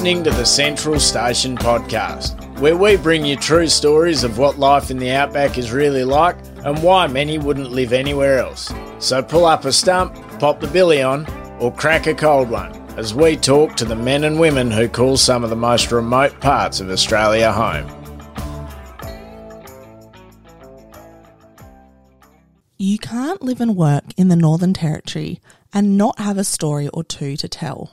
Listening to the Central Station podcast, where we bring you true stories of what life in the outback is really like and why many wouldn't live anywhere else. So pull up a stump, pop the billy on, or crack a cold one as we talk to the men and women who call some of the most remote parts of Australia home. You can't live and work in the Northern Territory and not have a story or two to tell.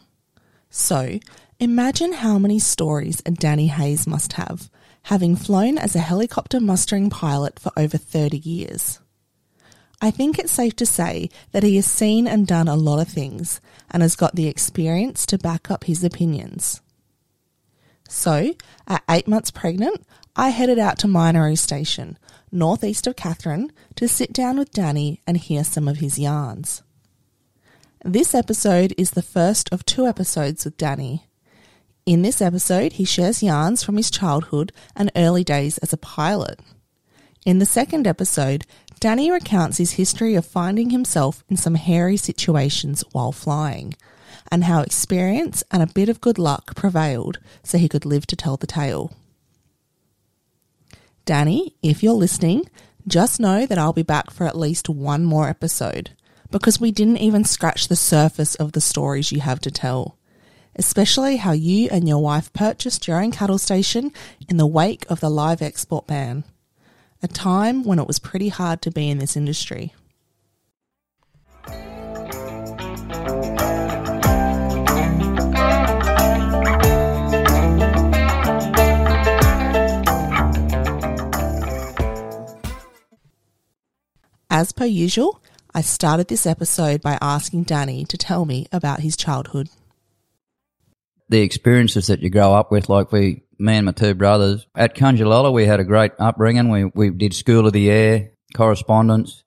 So, imagine how many stories a Danny Hayes must have, having flown as a helicopter mustering pilot for over 30 years. I think it's safe to say that he has seen and done a lot of things and has got the experience to back up his opinions. So, at eight months pregnant, I headed out to Mainoru Station, northeast of Katherine, to sit down with Danny and hear some of his yarns. This episode is the first of two episodes with Danny. In this episode, he shares yarns from his childhood and early days as a pilot. In the second episode, Danny recounts his history of finding himself in some hairy situations while flying, and how experience and a bit of good luck prevailed so he could live to tell the tale. Danny, if you're listening, just know that I'll be back for at least one more episode because we didn't even scratch the surface of the stories you have to tell, especially how you and your wife purchased your own cattle station in the wake of the live export ban, a time when it was pretty hard to be in this industry. As per usual, I started this episode by asking Danny to tell me about his childhood. The experiences that you grow up with, like we, me and my two brothers. At Cunjalala, we had a great upbringing. We, we did school of the air, correspondence.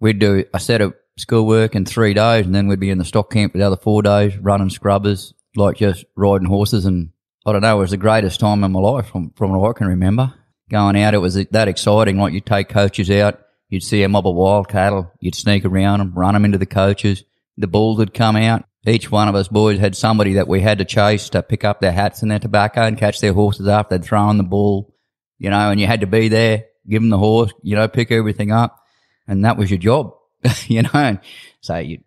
We'd do a set of schoolwork in three days and then we'd be in the stock camp for the other four days, running scrubbers, like just riding horses. And I don't know, it was the greatest time in my life from, from what I can remember. Going out, it was that exciting. Like you'd take coaches out, you'd see a mob of wild cattle, you'd sneak around them, run them into the coaches. The bulls would come out. Each one of us boys had somebody that we had to chase to pick up their hats and their tobacco and catch their horses after they'd thrown the bull, you know, and you had to be there, give them the horse, you know, pick everything up. And that was your job, you know. And so you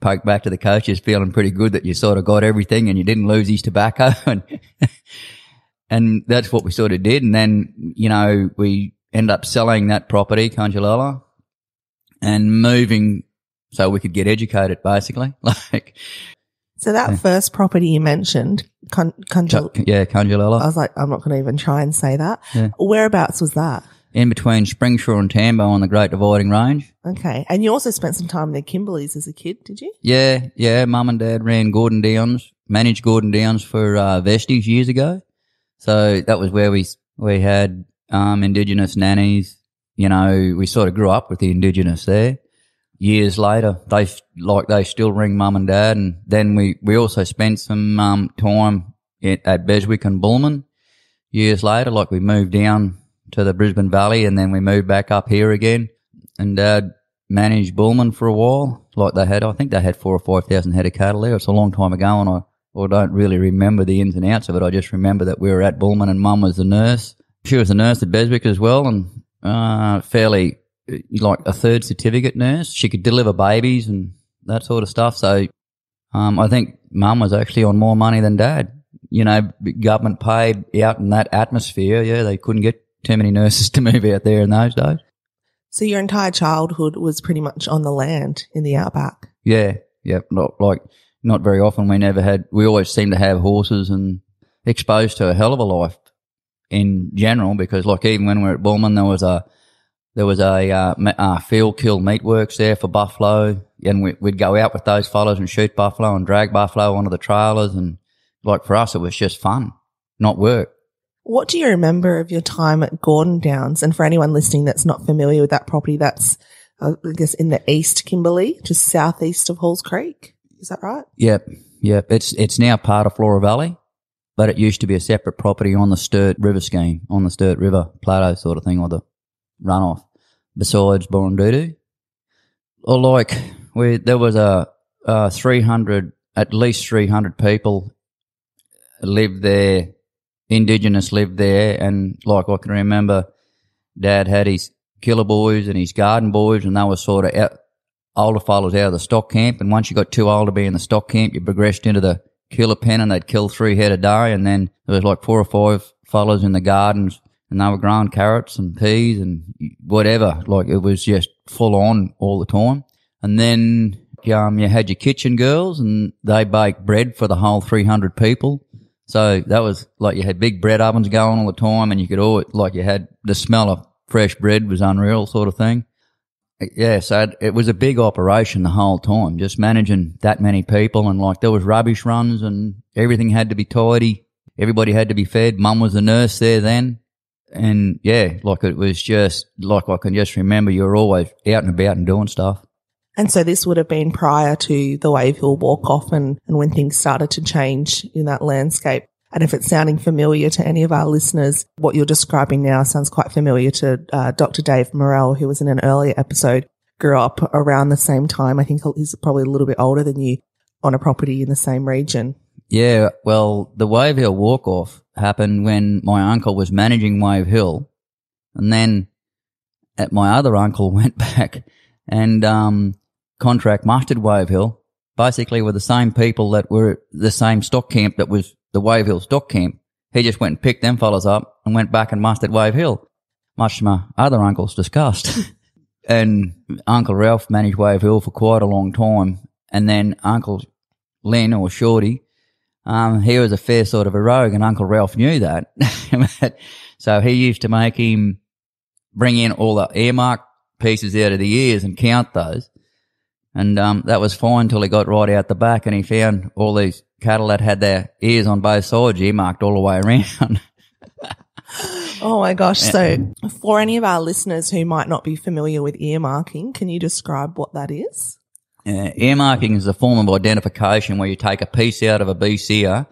poke back to the coaches feeling pretty good that you sort of got everything and you didn't lose his tobacco. And, and that's what we sort of did. And then, you know, we end up selling that property, Conjalala, and moving so we could get educated basically. Like, So that first property you mentioned, Con- Conjal- yeah, I was like, I'm not going to even try and say that. Yeah. Whereabouts was that? In between Springsure and Tambo on the Great Dividing Range. Okay. And you also spent some time in the Kimberleys as a kid, did you? Yeah, yeah. Mum and dad ran Gordon Downs, managed Gordon Downs for uh, Vesteys years ago. So that was where we we had um, Indigenous nannies. You know, we sort of grew up with the Indigenous there. Years later, they like they still ring mum and dad, and then we we also spent some um, time at, at Beswick and Bulman. Years later, like we moved down to the Brisbane Valley, and then we moved back up here again. And dad managed Bulman for a while. Like they had, I think they had four or five thousand head of cattle there. It's a long time ago, and I, I don't really remember the ins and outs of it. I just remember that we were at Bulman, and Mum was the nurse. She was a nurse at Beswick as well, and uh, fairly like a third certificate nurse. She could deliver babies and that sort of stuff. So um, I think Mum was actually on more money than Dad. You know, government paid out in that atmosphere. Yeah, they couldn't get too many nurses to move out there in those days. So your entire childhood was pretty much on the land in the outback. Yeah, yeah. Not like not very often. We never had. We always seemed to have horses and exposed to a hell of a life in general. Because like even when we were at Bulman, there was a there was a uh, uh, field kill meatworks there for buffalo, and we, we'd go out with those fellows and shoot buffalo and drag buffalo onto the trailers. And like for us, it was just fun, not work. What do you remember of your time at Gordon Downs? And for anyone listening that's not familiar with that property, that's, uh, I guess, in the East Kimberley, just southeast of Halls Creek. Is that right? Yep, yep. It's it's now part of Flora Valley, but it used to be a separate property on the Sturt River scheme, on the Sturt River plateau sort of thing, or the runoff. Besides Borondoodoo, or like we there was a, a three hundred, at least three hundred people lived there, indigenous lived there, and like I can remember, Dad had his killer boys and his garden boys, and they were sort of out, older fellas out of the stock camp. And once you got too old to be in the stock camp, you progressed into the killer pen, and they'd kill three head a day. And then there was like four or five fellas in the gardens, and they were growing carrots and peas and whatever. Like it was just full on all the time. And then um, you had your kitchen girls, and they baked bread for the whole three hundred people. So that was like you had big bread ovens going all the time, and you could always like you had the smell of fresh bread was unreal, sort of thing. Yeah, so it was a big operation the whole time, just managing that many people, and like there was rubbish runs, and everything had to be tidy. Everybody had to be fed. Mum was the nurse there then, and yeah, like it was just like I can just remember you were always out and about and doing stuff. And so this would have been prior to the Wave Hill walk off and, and when things started to change in that landscape. And if it's sounding familiar to any of our listeners, what you're describing now sounds quite familiar to uh, Dr. Dave Morrell, who was in an earlier episode, grew up around the same time. I think he's probably a little bit older than you on a property in the same region. Yeah, well, the Wave Hill walk off happened when my uncle was managing Wave Hill. And then at my other uncle went back and um, contract mustered Wave Hill, basically with the same people that were the same stock camp that was the Wave Hill stock camp. He just went and picked them fellas up and went back and mustered Wave Hill, much to my other uncle's disgust. and Uncle Ralph managed Wave Hill for quite a long time. And then Uncle Len or Shorty, um, he was a fair sort of a rogue and Uncle Ralph knew that. so he used to make him bring in all the earmark pieces out of the ears and count those. And um, that was fine till he got right out the back and he found all these cattle that had their ears on both sides earmarked all the way around. oh my gosh. So, for any of our listeners who might not be familiar with earmarking, can you describe what that is? Uh, earmarking is a form of identification where you take a piece out of a BCR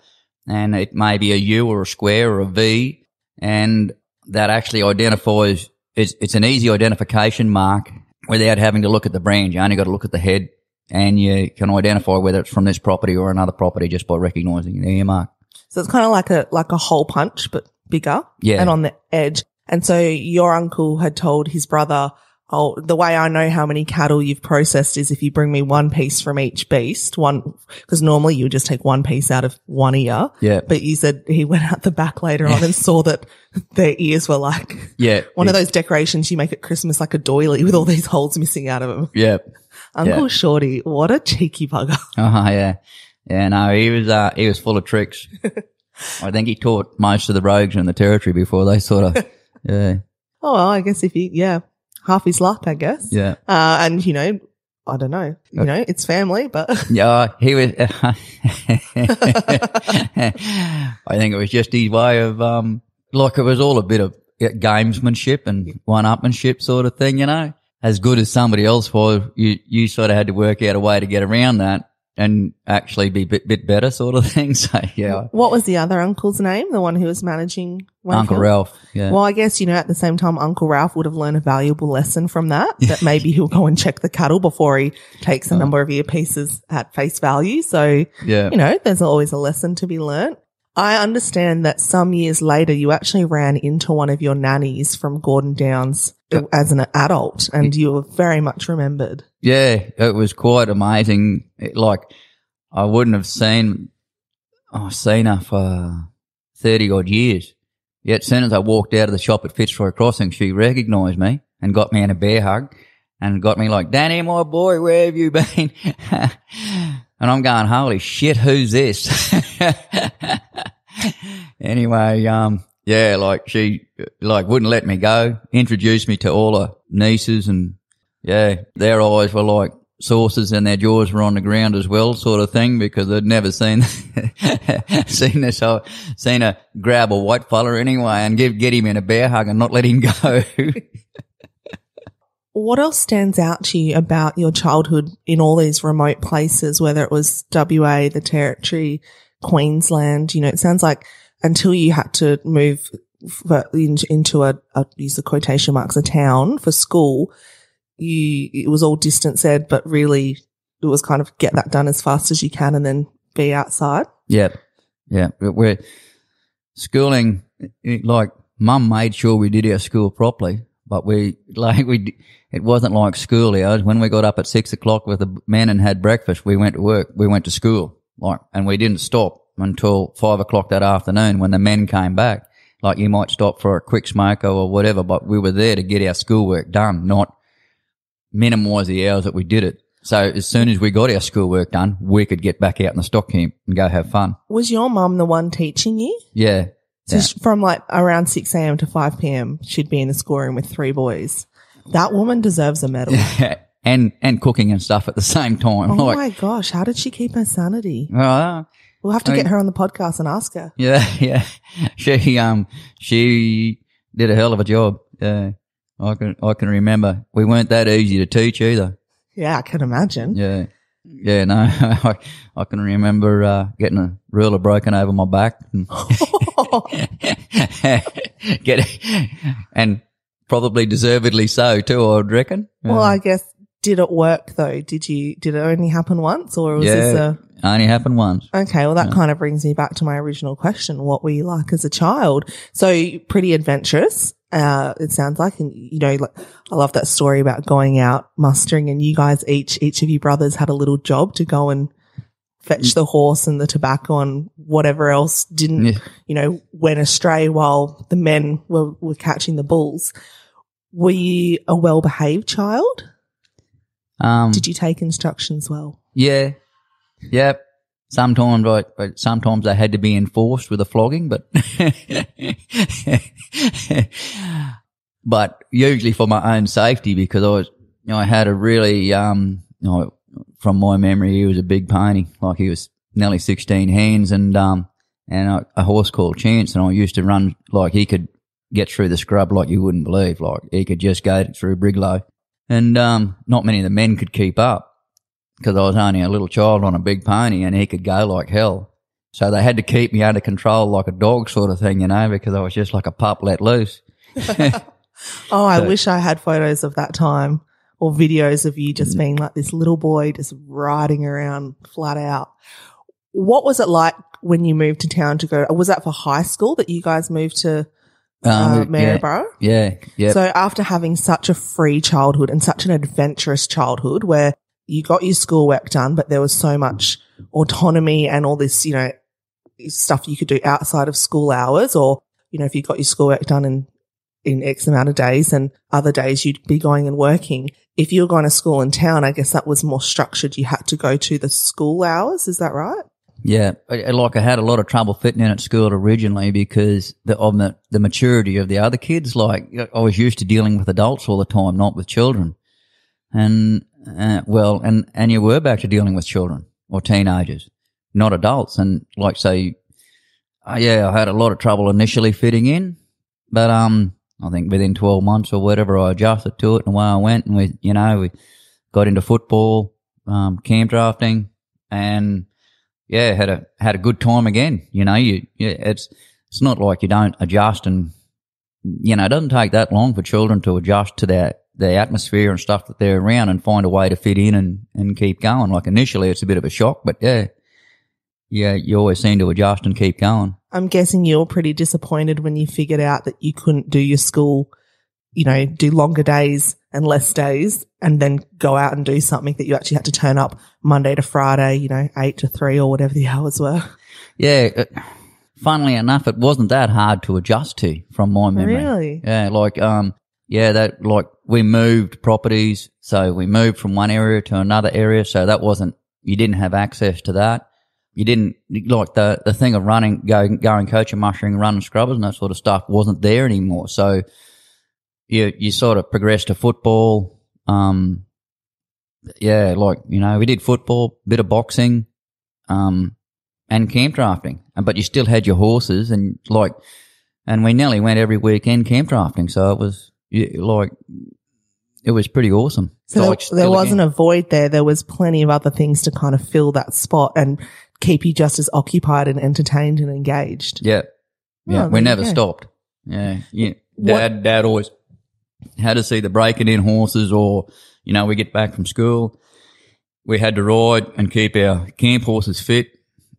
and it may be a U or a square or a V and that actually identifies, it's, it's an easy identification mark without having to look at the brand. You only got to look at the head and you can identify whether it's from this property or another property just by recognizing the earmark. So it's kind of like a, like a hole punch, but bigger. Yeah. And on the edge. And so your uncle had told his brother, Oh, the way I know how many cattle you've processed is if you bring me one piece from each beast, one, because normally you just take one piece out of one ear. Yeah. But you said he went out the back later on and saw that their ears were like, Yeah. one of those decorations you make at Christmas, like a doily with all these holes missing out of them. Yeah. Uncle Yeah. Shorty, what a cheeky bugger. Oh yeah. Yeah, no, he was, uh, he was full of tricks. I think he taught most of the rogues in the territory before they sort of, yeah, Oh, well, I guess if he, yeah, half his luck, I guess. yeah. Uh, and you know, I don't know, you know, it's family, but Yeah, he was. I think it was just his way of, um, like it was all a bit of gamesmanship and one-upmanship sort of thing, you know. As good as somebody else was, you you sort of had to work out a way to get around that and actually be a bit, bit better, sort of thing. So yeah, what was the other uncle's name? The one who was managing Uncle? Ralph. Yeah, Well, I guess, you know, at the same time, Uncle Ralph would have learned a valuable lesson from that, that maybe he'll go and check the cattle before he takes a Oh. number of earpieces at face value. So, yeah, you know, there's always a lesson to be learnt. I understand that some years later, you actually ran into one of your nannies from Gordon Downs as an adult and you were very much remembered. yeah. It was quite amazing. It, like I wouldn't have seen, oh, seen her for thirty odd years. Yet, as soon as I walked out of the shop at Fitzroy Crossing, she recognised me and got me in a bear hug and got me like, Danny, my boy, where have you been? and I'm going, holy shit, who's this? anyway, um, yeah, like she, like wouldn't let me go, introduced me to all her nieces and yeah, their eyes were like saucers and their jaws were on the ground as well, sort of thing, because they'd never seen seen this. So seen her grab a white fella anyway and give get him in a bear hug and not let him go. What else stands out to you about your childhood in all these remote places, whether it was WA, the territory, Queensland? You know, it sounds like until you had to move into a, a, use the quotation marks, a town for school, you, it was all distance ed, but really it was kind of get that done as fast as you can and then be outside. yep. Yeah, we're schooling. Like mum made sure we did our school properly, but we like we. It wasn't like school hours. When we got up at six o'clock with the men and had breakfast, we went to work. We went to school, like, and we didn't stop until five o'clock that afternoon when the men came back. Like you might stop for a quick smoke or whatever, but we were there to get our schoolwork done, not minimise the hours that we did it. So as soon as we got our schoolwork done, we could get back out in the stock camp and go have fun. Was your mum the one teaching you? Yeah. So Yeah. from like around 6 a.m. to 5 p.m., she'd be in the schoolroom with three boys. That woman deserves a medal. and and cooking and stuff at the same time. Oh like, my gosh, how did she keep her sanity? uh, We'll have to I get mean- her on the podcast and ask her. yeah, yeah. She um she did a hell of a job. Yeah, I can I can remember we weren't that easy to teach either. Yeah, I can imagine. Yeah, yeah. No, I, I can remember uh, getting a ruler broken over my back. And get and probably deservedly so too. I would reckon. Well, I guess did it work though? Did you did it only happen once or was this a only happened once. Okay, well that kind of brings me back to my original question. What were you like as a child? So pretty adventurous. Uh, it sounds like, and you know, I love that story about going out mustering and you guys each, each of you brothers had a little job to go and fetch the horse and the tobacco and whatever else didn't, Yeah. you know, went astray while the men were, were catching the bulls. Were you a well behaved child? Um, Did you take instructions well? Yeah. Yep. Sometimes I, sometimes I had to be enforced with a flogging, but, but usually for my own safety because I was, you know, I had a really, um, you know, from my memory, he was a big pony. Like he was nearly 16 hands and, um, and a, a horse called Chance. And I used to run like he could get through the scrub like you wouldn't believe. Like he could just go through Brigalow. And, um, not many of the men could keep up because I was only a little child on a big pony and he could go like hell. So they had to keep me under control like a dog sort of thing, you know, because I was just like a pup let loose. Oh, I So- wish I had photos of that time or videos of you just being like this little boy just riding around flat out. What was it like when you moved to town to go? Was that for high school that you guys moved to uh, Um, Maryborough? yeah, yeah. So after having such a free childhood and such an adventurous childhood where you got your schoolwork done, but there was so much autonomy and all this, you know, stuff you could do outside of school hours or, you know, if you got your schoolwork done in, in X amount of days and other days you'd be going and working. If you were going to school in town, I guess that was more structured. You had to go to the school hours. Is that right? Yeah, I- like I had a lot of trouble fitting in at school originally because the, of the, the maturity of the other kids. Like I was used to dealing with adults all the time, not with children. And uh, well, and and you were back to dealing with children or teenagers, not adults. And like say, uh, yeah, I had a lot of trouble initially fitting in, but um, I think within twelve months or whatever, I adjusted to it, and away I went. And we, you know, we got into football, um, camp drafting, and yeah, had a had a good time again. You know, you yeah, it's it's not like you don't adjust, and you know, it doesn't take that long for children to adjust to that the atmosphere and stuff that they're around and find a way to fit in and and keep going. Like initially, it's a bit of a shock, but yeah, yeah, you always seem to adjust and keep going. I'm guessing you were pretty disappointed when you figured out that you couldn't do your school, you know, do longer days and less days and then go out and do something that you actually had to turn up Monday to Friday, you know, eight to three or whatever the hours were. Yeah. uh, Funnily enough, it wasn't that hard to adjust to from my memory. Really? Yeah, like um, yeah, that like we moved properties, so we moved from one area to another area, so that wasn't you didn't have access to that. You didn't like the the thing of running, going going coaching, mushering, running scrubbers, and that sort of stuff wasn't there anymore. So you you sort of progressed to football. Um, yeah, like you know, we did football, bit of boxing, um, and camp drafting, and but you still had your horses and like, and we nearly went every weekend camp drafting. So it was like, it was pretty awesome. So there, Like, there wasn't again. a void there. There was plenty of other things to kind of fill that spot and keep you just as occupied and entertained and engaged. yeah, yeah. Oh, we never go. stopped. Yeah, yeah. What- Dad, dad always had to see the breaking in horses, or you know, we get back from school, we had to ride and keep our camp horses fit.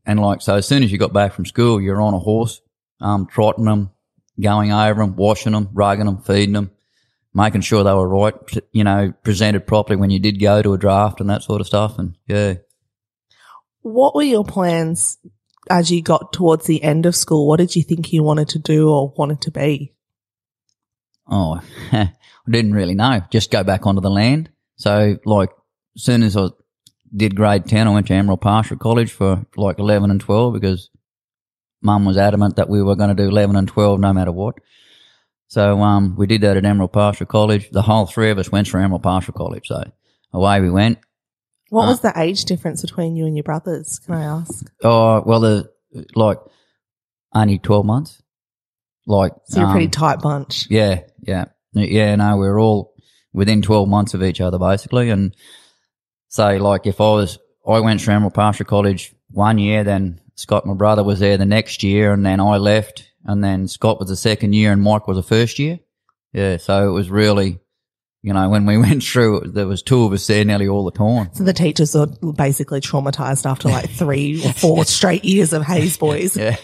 and like, so as soon as you got back from school, you're on a horse, um, trotting them, going over them, washing them, rugging them, feeding them, making sure they were right, you know, presented properly when you did go to a draft and that sort of stuff. And yeah. What were your plans as you got towards the end of school? What did you think you wanted to do or wanted to be? Oh, I didn't really know. Just go back onto the land. So like, as soon as I did grade 10, I went to Emerald Pastoral College for like 11 and 12 because mum was adamant that we were going to do 11 and 12 no matter what. So, um, we did that at Emerald Pastoral College. The whole three of us went for Emerald Pastoral College. So away we went. What Uh, was the age difference between you and your brothers? Can I ask? Oh, well, the, like, only 12 months. Like, So you're a pretty um, tight bunch. Yeah, yeah, yeah. No, we're all within twelve months of each other, basically. And say, like, if I was, I went to Emerald Pastoral College one year, then Scott, my brother, was there the next year, and then I left, and then Scott was the second year, and Mike was the first year. Yeah, so it was really, you know, when we went through, there was two of us there nearly all the time. So the teachers are basically traumatized after like three or four straight years of Hayes boys. Yeah.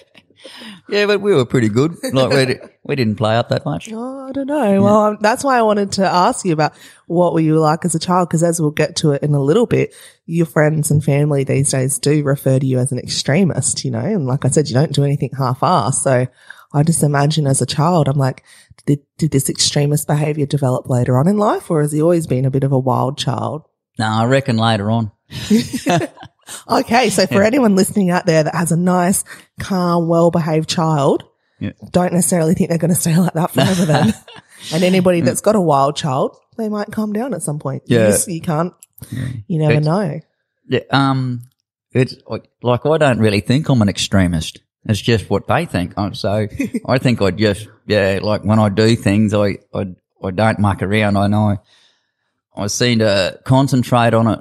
Yeah, but we were pretty good. Like we, we didn't play up that much. Oh, I don't know. Well, um, that's why I wanted to ask you about what were you like as a child? Because as we'll get to it in a little bit, your friends and family these days do refer to you as an extremist, you know. And like I said, you don't do anything half-assed. So I just imagine as a child, I'm like, did, did this extremist behavior develop later on in life, or has he always been a bit of a wild child? No, I reckon later on. Okay, so for anyone listening out there that has a nice, calm, well-behaved child, Yeah. don't necessarily think they're going to stay like that forever. Then, and anybody that's got a wild child, they might calm down at some point. You, Yeah. just- you can't. You never It's- know. Yeah, um, it's like, like I don't really think I'm an extremist. It's just what they think. So I think I just, yeah, like when I do things, I, I, I don't muck around. I know I seem to concentrate on it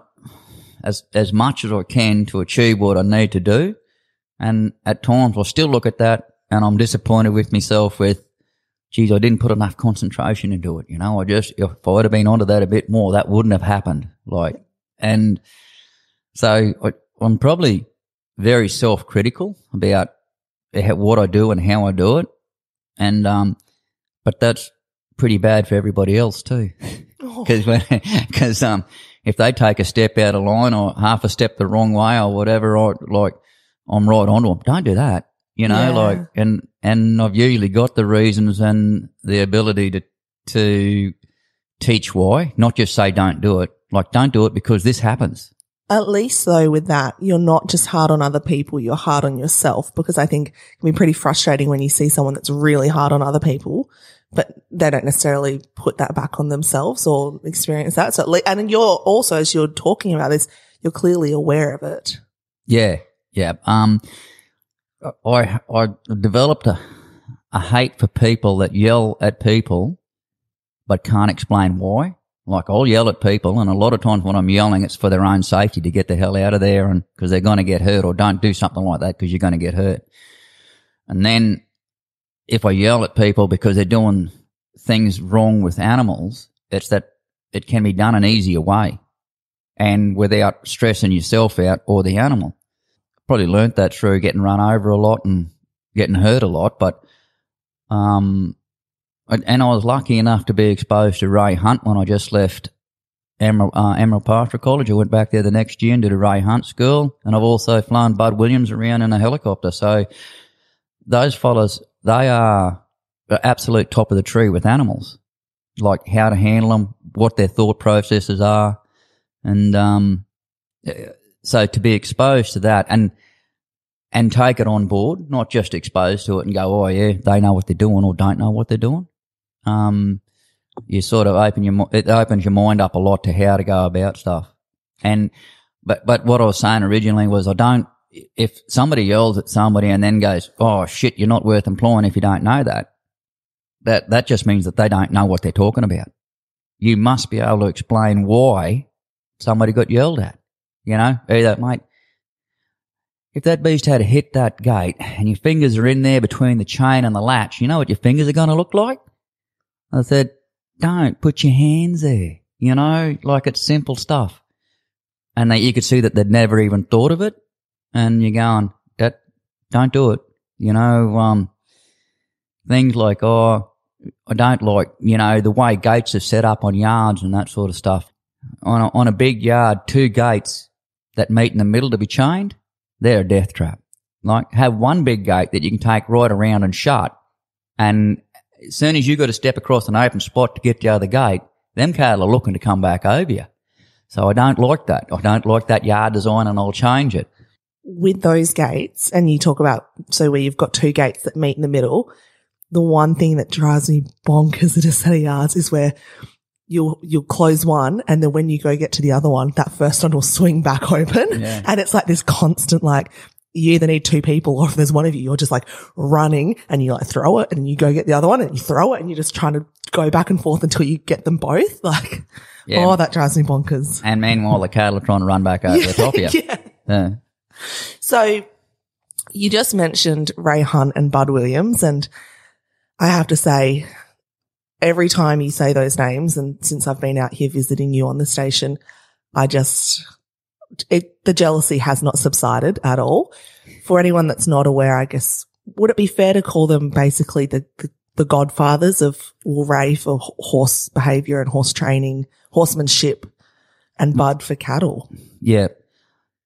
as, as much as I can to achieve what I need to do. And at times I still look at that and I'm disappointed with myself with, geez, I didn't put enough concentration into it. You know, I just, if I would have been onto that a bit more, that wouldn't have happened. Like, and so I, I'm probably very self-critical about how- what I do and how I do it. And, um, but that's pretty bad for everybody else too. Cause when, cause, um, if they take a step out of line or half a step the wrong way or whatever, I like, I'm right onto them. Don't do that. You know, Yeah. like, and, and I've usually got the reasons and the ability to, to teach why, not just say don't do it. Like, don't do it because this happens. At least though, with that, you're not just hard on other people, you're hard on yourself because I think it can be pretty frustrating when you see someone that's really hard on other people, but they don't necessarily put that back on themselves or experience that. So, least, and you're also, as you're talking about this, you're clearly aware of it. Yeah, yeah. Um, I I developed a a hate for people that yell at people, but can't explain why. Like I'll yell at people, and a lot of times when I'm yelling, it's for their own safety to get the hell out of there, and because they're going to get hurt, or don't do something like that because you're going to get hurt. And then if I yell at people because they're doing things wrong with animals, it's that it can be done an easier way and without stressing yourself out or the animal. Probably learnt that through getting run over a lot and getting hurt a lot, but um, and I was lucky enough to be exposed to Ray Hunt when I just left Emerald, uh, Emerald College. I went back there the next year and did a Ray Hunt school, and I've also flown Bud Williams around in a helicopter. So those fellas, they are the absolute top of the tree with animals, like how to handle them, what their thought processes are, and um, so to be exposed to that and and take it on board, not just exposed to it and go, oh yeah, they know what they're doing or don't know what they're doing. Um, you sort of open your it opens your mind up a lot to how to go about stuff. And but but what I was saying originally was I don't if somebody yells at somebody and then goes, oh shit, you're not worth employing if you don't know that. That that just means that they don't know what they're talking about. You must be able to explain why somebody got yelled at. You know, either mate, if that beast had hit that gate and your fingers are in there between the chain and the latch, you know what your fingers are going to look like? I said, don't put your hands there. You know, like it's simple stuff. And they, you could see that they'd never even thought of it. And you're going, that, don't do it. You know, um, things like, oh, I don't like, you know, the way gates are set up on yards and that sort of stuff. On a, on a big yard, two gates that meet in the middle to be chained, they're a death trap. Like have one big gate that you can take right around and shut. And as soon as you got to step across an open spot to get to the other gate, them cattle are looking to come back over you. So I don't like that. I don't like that yard design and I'll change it. With those gates, and you talk about, so where you've got two gates that meet in the middle, the one thing that drives me bonkers at a set of yards is where you'll you'll close one and then when you go get to the other one, that first one will swing back open. Yeah. And it's like this constant like you either need two people or if there's one of you, you're just like running and you like throw it and you go get the other one and you throw it and you're just trying to go back and forth until you get them both. Like, Yeah. oh, that drives me bonkers. And meanwhile, the cattle are trying to run back over the top of you. yeah. Yeah. So you just mentioned Ray Hunt and Bud Williams, and I have to say, every time you say those names, and since I've been out here visiting you on the station, I just, it, the jealousy has not subsided at all. For anyone that's not aware, I guess, would it be fair to call them basically the, the, the godfathers of Ray for horse behavior and horse training, horsemanship, and Bud for cattle? Yeah.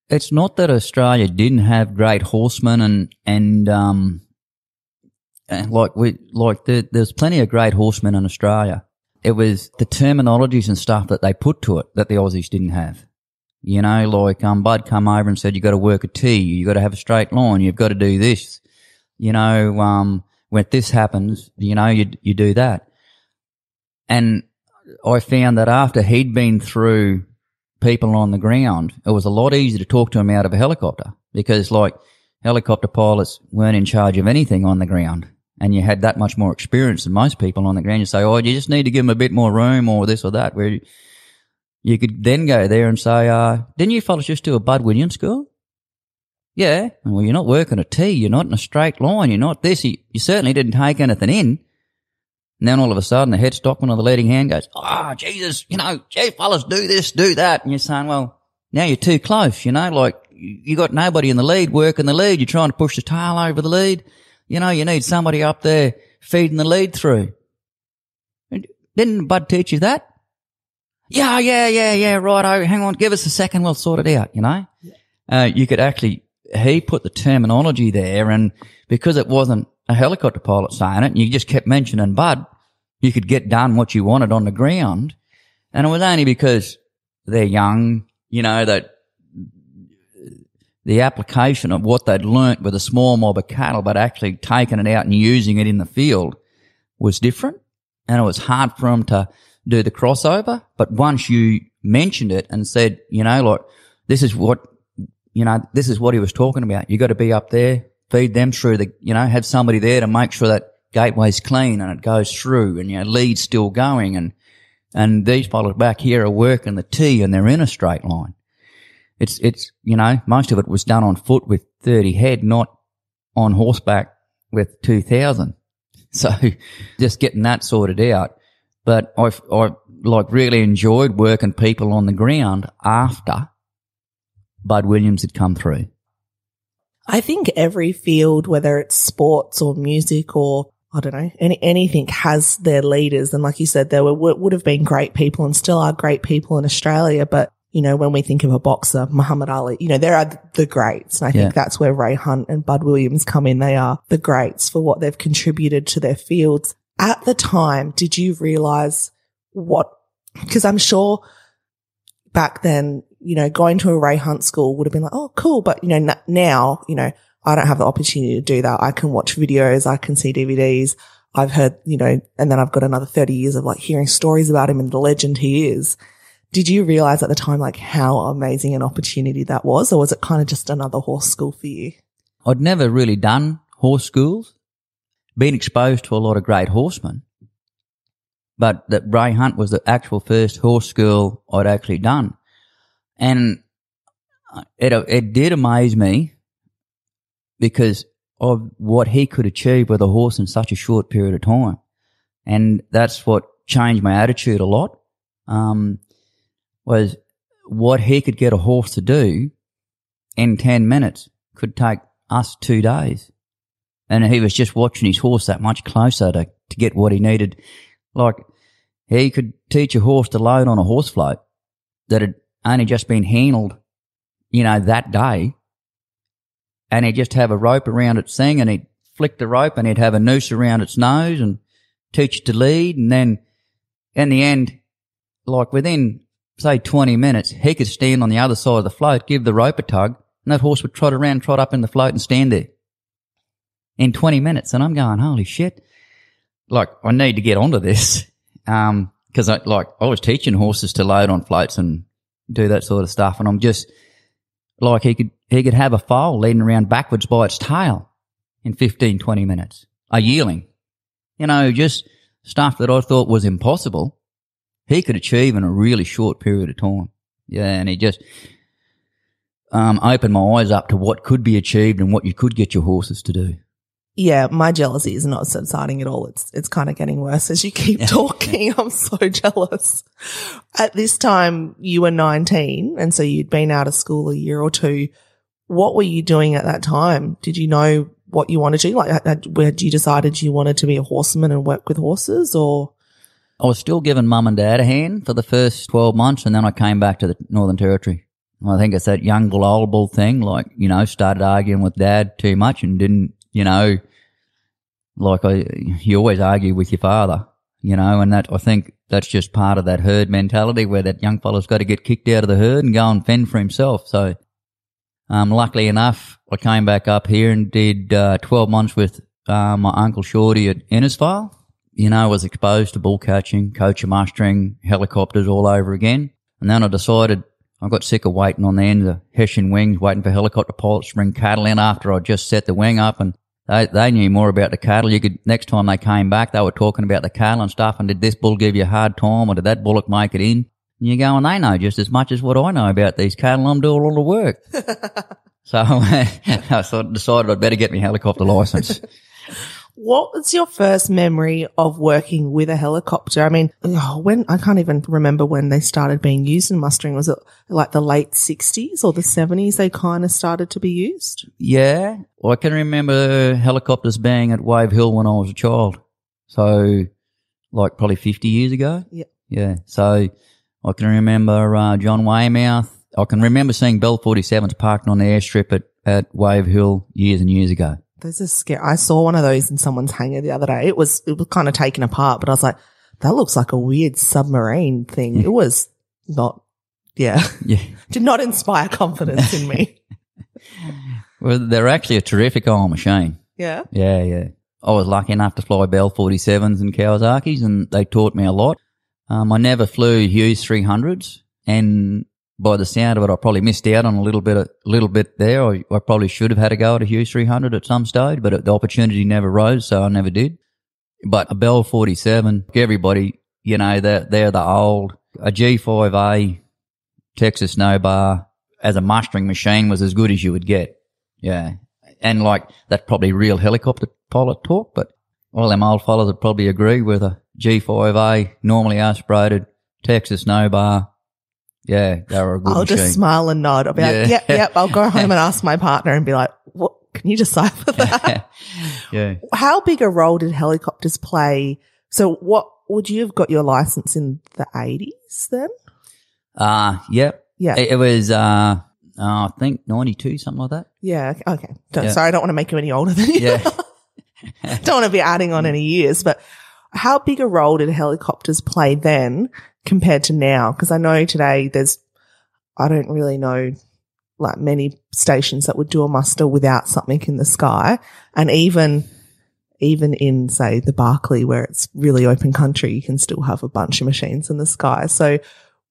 It's not that Australia didn't have great horsemen and, and, um, and like we, like there, there's plenty of great horsemen in Australia. It was the terminologies and stuff that they put to it that the Aussies didn't have. You know, like, um, Bud come over and said, you got to work a T, you got to have a straight line, you've got to do this. You know, um, when this happens, you know, you, you do that. And I found that after he'd been through people on the ground, it was a lot easier to talk to him out of a helicopter because like helicopter pilots weren't in charge of anything on the ground and you had that much more experience than most people on the ground. You say, oh, you just need to give them a bit more room or this or that where you could then go there and say, uh, didn't you fellas just do a Bud Williams school? Yeah. Well, you're not working a T. You're not in a straight line. You're not this. You, you certainly didn't take anything in. And then all of a sudden, the head stockman or the leading hand goes, "Oh, Jesus, you know, gee, fellas, do this, do that," and you're saying, "Well, now you're too close." You know, like you got nobody in the lead working the lead. You're trying to push the tail over the lead. You know, you need somebody up there feeding the lead through. Didn't Bud teach you that? Yeah, yeah, yeah, yeah. Right. Oh, hang on. Give us a second. We'll sort it out. You know, uh, you could actually, he put the terminology there and because it wasn't a helicopter pilot saying it and you just kept mentioning Bud, you could get done what you wanted on the ground. And it was only because they're young, you know, that the application of what they'd learnt with a small mob of cattle, but actually taking it out and using it in the field was different. And it was hard for them to do the crossover. But once you mentioned it and said, you know, like, this is what, you know, this is what he was talking about. You got to be up there, feed them through the, you know, have somebody there to make sure that gateway's clean and it goes through and your lead's still going and, and these fellas back here are working the T and they're in a straight line. It's, it's, you know, most of it was done on foot with 30 head, not on horseback with 2000. So just getting that sorted out. But I, I like really enjoyed working people on the ground after Bud Williams had come through. I think every field, whether it's sports or music or I don't know, any, anything has their leaders. And like you said, there were, would have been great people and still are great people in Australia. But, you know, when we think of a boxer, Muhammad Ali, you know, there are the greats. And I Yeah. think that's where Ray Hunt and Bud Williams come in. They are the greats for what they've contributed to their fields. At the time, did you realize what, because I'm sure back then, you know, going to a Ray Hunt school would have been like, oh, cool. But, you know, n- now, you know, I don't have the opportunity to do that. I can watch videos. I can see DVDs. I've heard, you know, and then I've got another 30 years of like hearing stories about him and the legend he is. Did you realize at the time, like how amazing an opportunity that was? Or was it kind of just another horse school for you? I'd never really done horse schools, been exposed to a lot of great horsemen, but that Ray Hunt was the actual first horse school I'd actually done. And it, it did amaze me because of what he could achieve with a horse in such a short period of time. And that's what changed my attitude a lot. Um, was what he could get a horse to do in 10 minutes could take us two days. And he was just watching his horse that much closer to, to get what he needed. Like, he could teach a horse to load on a horse float that had only just been handled, you know, that day. And he'd just have a rope around its thing and he'd flick the rope and he'd have a noose around its nose and teach it to lead. And then in the end, like within, say, 20 minutes, he could stand on the other side of the float, give the rope a tug, and that horse would trot around, trot up in the float and stand there in 20 minutes. And I'm going, holy shit. Like, I need to get onto this. Um, cause I, like, I was teaching horses to load on floats and do that sort of stuff. And I'm just, like, he could, he could have a foal leading around backwards by its tail in 15, 20 minutes. A yearling. You know, just stuff that I thought was impossible. He could achieve in a really short period of time. Yeah. And he just, um, opened my eyes up to what could be achieved and what you could get your horses to do. Yeah, my jealousy is not subsiding at all. It's it's kind of getting worse as you keep talking. I'm so jealous. At this time, you were 19, and so you'd been out of school a year or two. What were you doing at that time? Did you know what you wanted to do? Like, had- you decided you wanted to be a horseman and work with horses, or I was still giving mum and dad a hand for the first 12 months and then I came back to the Northern Territory. I think it's that young gullible thing, like, you know, started arguing with dad too much and didn't, you know, like I, you always argue with your father, you know, and that, I think that's just part of that herd mentality where that young fella's got to get kicked out of the herd and go and fend for himself. So, um, luckily enough, I came back up here and did, uh, 12 months with, uh, my uncle Shorty at Innisfail. You know, was exposed to bull catching, coach mustering, helicopters all over again. And then I decided I got sick of waiting on the end of Hessian wings, waiting for helicopter pilots to bring cattle in after I just set the wing up and they, they knew more about the cattle. You could, next time they came back, they were talking about the cattle and stuff. And did this bull give you a hard time or did that bullock make it in? And you go, and they know just as much as what I know about these cattle. I'm doing all the work. so I decided I'd better get my helicopter license. what was your first memory of working with a helicopter? I mean, oh, when I can't even remember when they started being used in mustering. Was it like the late 60s or the 70s they kind of started to be used? Yeah, well, I can remember helicopters being at Wave Hill when I was a child. So, like probably 50 years ago. Yeah. Yeah. So, I can remember uh, John Weymouth. I can remember seeing Bell 47s parked on the airstrip at, at Wave Hill years and years ago. Those are scary. I saw one of those in someone's hangar the other day. It was, it was kind of taken apart, but I was like, that looks like a weird submarine thing. It was not, yeah, Yeah. did not inspire confidence in me. Well, they're actually a terrific old machine. Yeah. Yeah, yeah. I was lucky enough to fly Bell 47s and Kawasaki's and they taught me a lot. Um, I never flew Hughes 300s and by the sound of it, I probably missed out on a little bit, a little bit there. I, I probably should have had a go at a Hughes 300 at some stage, but the opportunity never rose, so I never did. But a Bell 47, everybody, you know, they're, they're the old, a G5A Texas no bar as a mustering machine was as good as you would get. Yeah. And like, that's probably real helicopter pilot talk, but all them old fellas would probably agree with a G5A, normally aspirated, Texas no bar. Yeah, they were a good I'll machine. just smile and nod. I'll be like, yep, yep. I'll go home and ask my partner and be like, what, can you decipher that? yeah. How big a role did helicopters play? So what would you have got your license in the 80s then? Uh, yep. Yeah. It, it was, uh, uh, I think 92, something like that. Yeah. Okay. okay. Don't, Yeah. Sorry, I don't want to make you any older than you. Yeah. don't want to be adding on any years, but how big a role did helicopters play then compared to now? Because I know today there's, I don't really know like many stations that would do a muster without something in the sky. And even, even in say the Barkly where it's really open country, you can still have a bunch of machines in the sky. So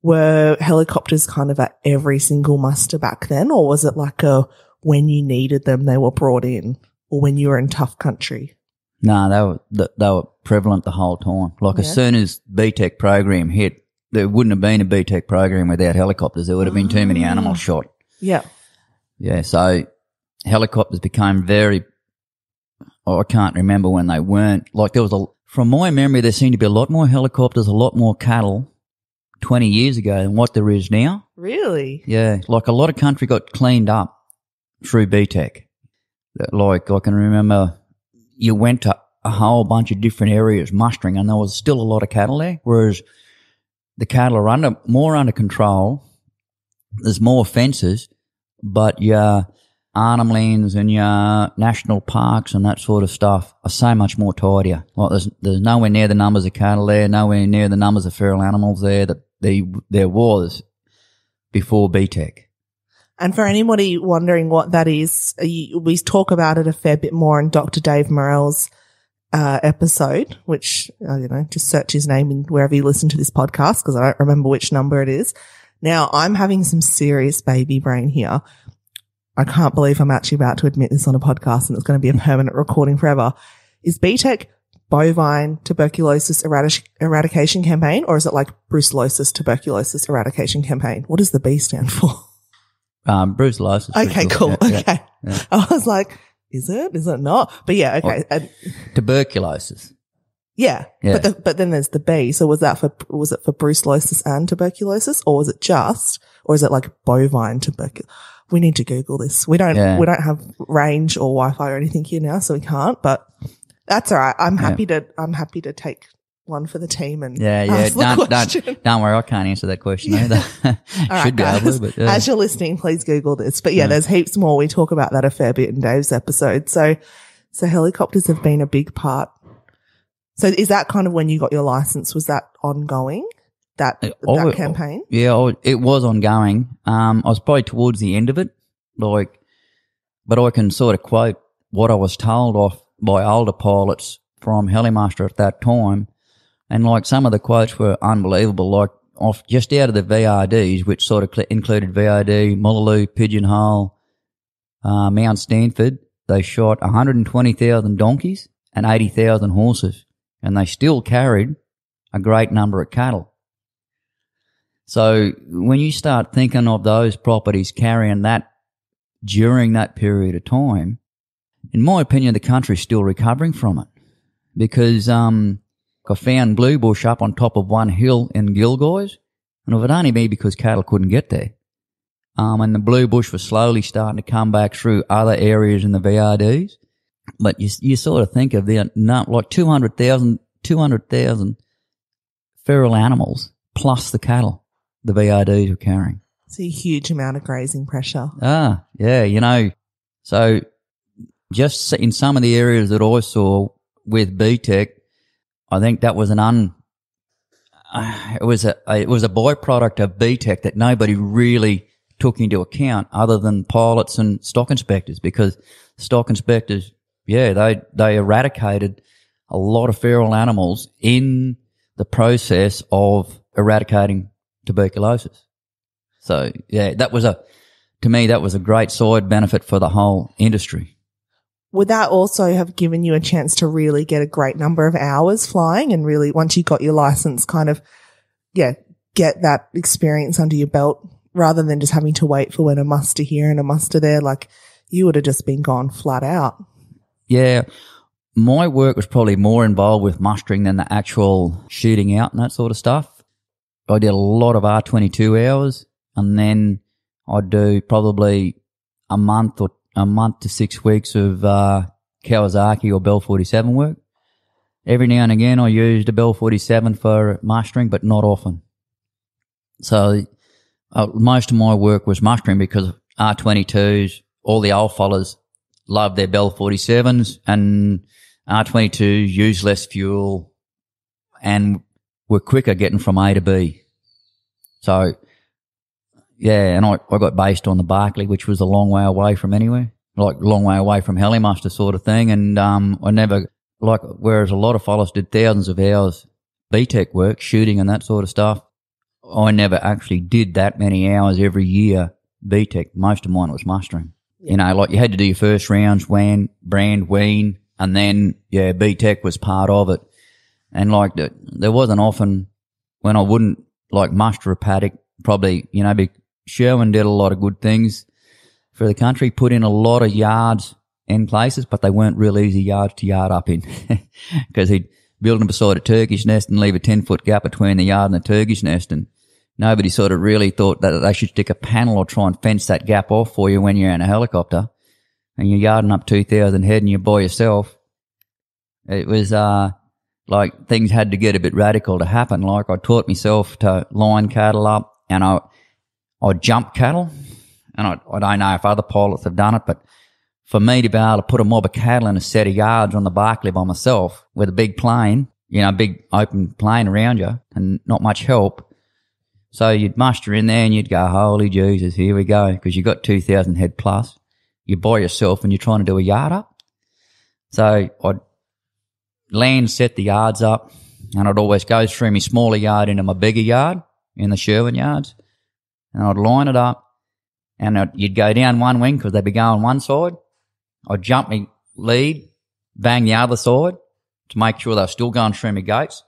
were helicopters kind of at every single muster back then? Or was it like a, when you needed them, they were brought in or when you were in tough country? No, they were, they were prevalent the whole time. Like Yeah. as soon as BTEC program hit, there wouldn't have been a BTEC program without helicopters. There would have been too many mm. animals shot. Yeah. Yeah, so helicopters became very. Oh, I can't remember when they weren't. Like there was a. From my memory, there seemed to be a lot more helicopters, a lot more cattle, twenty years ago than what there is now. Really? Yeah, like a lot of country got cleaned up through BTEC. Like I can remember, you went to a whole bunch of different areas mustering, and there was still a lot of cattle there. Whereas the cattle are under more under control. There's more fences, but your Arnhem Lands and your national parks and that sort of stuff are so much more tidier. Like there's there's nowhere near the numbers of cattle there, nowhere near the numbers of feral animals there that the there was before BTEC. And for anybody wondering what that is, we talk about it a fair bit more in Dr. Dave Morell's uh, episode, which, uh, you know, just search his name in wherever you listen to this podcast because I don't remember which number it is. Now, I'm having some serious baby brain here. I can't believe I'm actually about to admit this on a podcast and it's going to be a permanent recording forever. Is BTEC bovine tuberculosis eradic- eradication campaign or is it like brucellosis tuberculosis eradication campaign? What does the B stand for? Um, brucellosis. Okay, cool. yeah, yeah. okay. yeah. I was like, is it? Is it not? But yeah, okay. And Tuberculosis. yeah. Yeah. But the, but then there's the B. So was that for, was it for brucellosis and tuberculosis or was it just, or is it like bovine tuberculosis? We need to Google this. We don't, Yeah. we don't have range or Wi-Fi or anything here now, so we can't, but that's all right. I'm happy to, I'm happy to take one for the team and Yeah, yeah. ask the Don't, question. don't, don't worry, I can't answer that question either. All right, Should be able guys. but yeah. As you're listening, please Google this. But yeah, Yeah. there's heaps more. We talk about that a fair bit in Dave's episode. So, so helicopters have been a big part. So is that kind of when you got your license? Was that ongoing? That, that oh, campaign? Yeah, it was ongoing. Um, I was probably towards the end of it, like, but I can sort of quote what I was told off by older pilots from Helimuster at that time, and like some of the quotes were unbelievable. Like off just out of the VRDs, which sort of cl- included VRD, Moolooloo, Pigeonhole, uh, Mount Sanford. They shot 120,000 donkeys and 80,000 horses, and they still carried a great number of cattle. So when you start thinking of those properties carrying that during that period of time, in my opinion, the country's still recovering from it because um, I found blue bush up on top of one hill in Gilgoys, and it would only be because cattle couldn't get there. Um, and the blue bush was slowly starting to come back through other areas in the VRDs. But you, you sort of think of the, like 200,000, 200,000 feral animals plus the cattle the VRDs were carrying. It's a huge amount of grazing pressure. Ah, yeah, you know, so just in some of the areas that I saw with BTEC, I think that was an un, uh, it was a, it was a byproduct of BTEC that nobody really took into account other than pilots and stock inspectors because stock inspectors, yeah, they, they eradicated a lot of feral animals in the process of eradicating tuberculosis. So yeah, that was a, to me, that was a great side benefit for the whole industry. Would that also have given you a chance to really get a great number of hours flying and really, once you got your license, kind of, yeah, get that experience under your belt rather than just having to wait for when a muster here and a muster there? Like you would have just been gone flat out. Yeah. My work was probably more involved with mustering than the actual shooting out and that sort of stuff. I did a lot of R22 hours and then I'd do probably a month or a month to six weeks of, uh, Kawasaki or Bell 47 work. Every now and again I used a Bell 47 for mustering, but not often. So, uh, most of my work was mustering because R22s, all the old fellas love their Bell 47s and R22s use less fuel and were quicker getting from A to B. So, yeah, and I, I got based on the Barkly, which was a long way away from anywhere, like long way away from Helimuster sort of thing. And, um, I never, like, whereas a lot of fellas did thousands of hours BTEC work, shooting and that sort of stuff. I never actually did that many hours every year BTEC. Most of mine was mustering. You know, like you had to do your first rounds, WAN, brand, wean, and then, yeah, BTEC was part of it. And like, the, there wasn't often when I wouldn't like muster a paddock, probably, you know, be, Sherwin did a lot of good things for the country, put in a lot of yards in places, but they weren't real easy yards to yard up in because he'd build them beside a turkey's nest and leave a 10 foot gap between the yard and the turkey's nest. And nobody sort of really thought that they should stick a panel or try and fence that gap off for you when you're in a helicopter. and you're yarding up 2,000 head and you're by yourself, it was, uh, like things had to get a bit radical to happen. Like I taught myself to line cattle up and I, I jump cattle and I, I don't know if other pilots have done it, but for me to be able to put a mob of cattle in a set of yards on the Barkly by myself with a big plane, you know, a big open plane around you and not much help. So you'd muster in there and you'd go, holy Jesus, here we go. Cause you got 2000 head plus. You're by yourself and you're trying to do a yard up. So I'd land set the yards up and I'd always go through my smaller yard into my bigger yard in the Sherwin yards and I'd line it up and I'd, you'd go down one wing because they'd be going one side. I'd jump me lead, bang the other side to make sure they're still going through my gates.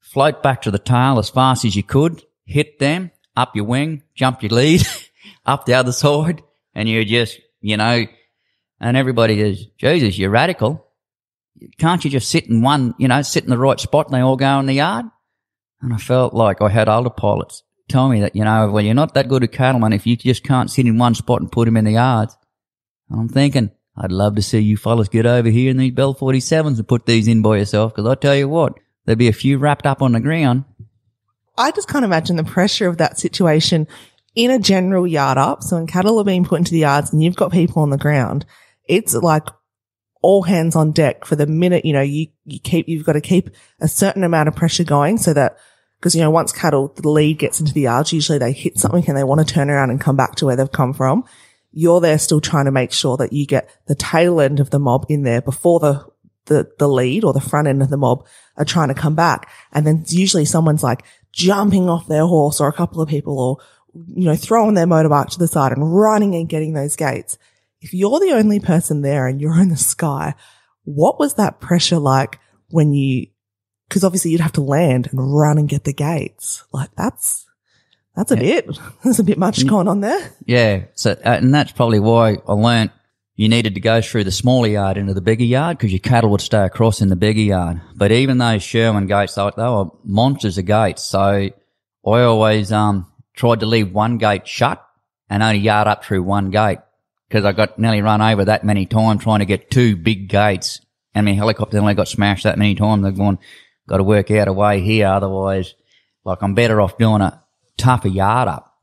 Float back to the tail as fast as you could, hit them, up your wing, jump your lead, up the other side, and you just, you know, and everybody is, Jesus, you're radical. Can't you just sit in one, you know, sit in the right spot and they all go in the yard? And I felt like I had older pilots tell me that, you know, well, you're not that good a cattleman if you just can't sit in one spot and put them in the yards. And I'm thinking, I'd love to see you fellas get over here in these Bell 47s and put these in by yourself, because I tell you what, there'd be a few wrapped up on the ground. I just can't imagine the pressure of that situation in a general yard up. So when cattle are being put into the yards and you've got people on the ground, it's like all hands on deck for the minute, you know, you, you keep, you've got to keep a certain amount of pressure going so that because, you know, once cattle, the lead gets into the yards, usually they hit something and they want to turn around and come back to where they've come from. You're there still trying to make sure that you get the tail end of the mob in there before the, the, the lead or the front end of the mob are trying to come back. And then usually someone's like jumping off their horse or a couple of people or, you know, throwing their motorbike to the side and running and getting those gates. If you're the only person there and you're in the sky, what was that pressure like when you because obviously you'd have to land and run and get the gates. Like that's, that's a yeah. bit, there's a bit much mm. going on there. Yeah. So, uh, and that's probably why I learnt you needed to go through the smaller yard into the bigger yard because your cattle would stay across in the bigger yard. But even those Sherwin gates, they were monsters of gates. So I always, um, tried to leave one gate shut and only yard up through one gate because I got nearly run over that many times trying to get two big gates. And my helicopter only got smashed that many times. They're going, got to work out a way here. Otherwise, like I'm better off doing a tougher yard up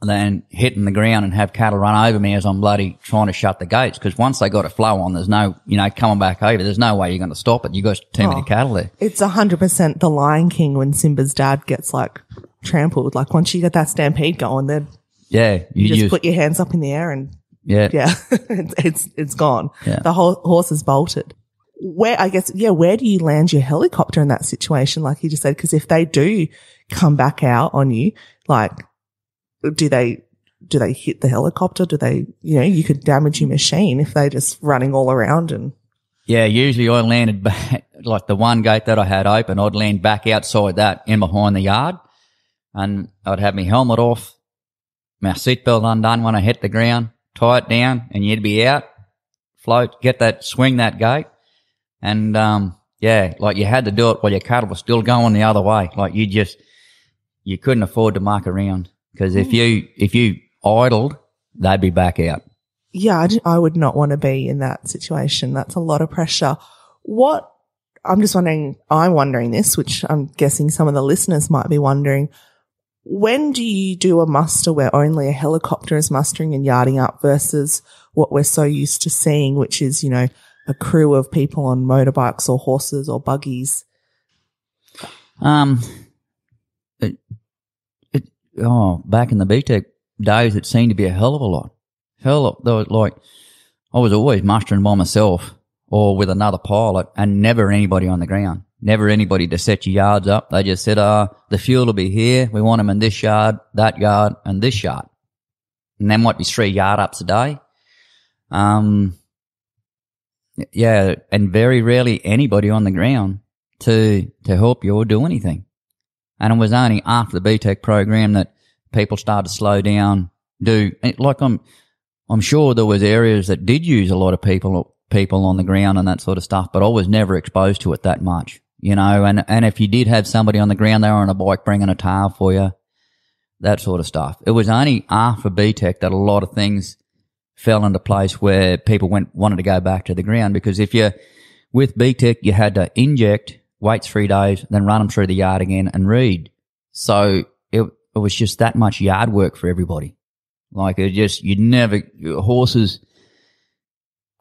than hitting the ground and have cattle run over me as I'm bloody trying to shut the gates. Because once they got a flow on, there's no, you know, coming back over. There's no way you're going to stop it. You got too oh, many cattle there. It's a hundred percent the Lion King when Simba's dad gets like trampled. Like once you get that stampede going, then yeah, you, you just use, put your hands up in the air and yeah, yeah, it's, it's it's gone. Yeah. The whole horse is bolted where, I guess, yeah, where do you land your helicopter in that situation? Like you just said, because if they do come back out on you, like, do they, do they hit the helicopter? Do they, you know, you could damage your machine if they're just running all around and. Yeah, usually I landed back, like the one gate that I had open, I'd land back outside that in behind the yard and I'd have my helmet off, my seatbelt undone when I hit the ground, tie it down and you'd be out, float, get that, swing that gate and, um, yeah, like you had to do it while your cattle was still going the other way. Like you just, you couldn't afford to muck around because if you, if you idled, they'd be back out. Yeah, I, would not want to be in that situation. That's a lot of pressure. What, I'm just wondering, I'm wondering this, which I'm guessing some of the listeners might be wondering. When do you do a muster where only a helicopter is mustering and yarding up versus what we're so used to seeing, which is, you know, a crew of people on motorbikes or horses or buggies? Um, it, it, oh, back in the BTEC days, it seemed to be a hell of a lot. Hell of, there like, I was always mustering by myself or with another pilot and never anybody on the ground. Never anybody to set your yards up. They just said, uh, the fuel will be here. We want them in this yard, that yard, and this yard. And there might be three yard ups a day. Um, yeah, and very rarely anybody on the ground to to help you or do anything. And it was only after the BTEC program that people started to slow down. Do like I'm I'm sure there was areas that did use a lot of people people on the ground and that sort of stuff, but I was never exposed to it that much. You know, and and if you did have somebody on the ground, they were on a bike bringing a tail for you, that sort of stuff. It was only after BTEC that a lot of things fell into place where people went wanted to go back to the ground because if you with BTEC you had to inject, wait three days, then run them through the yard again and read. So it, it was just that much yard work for everybody. Like it just you'd never horses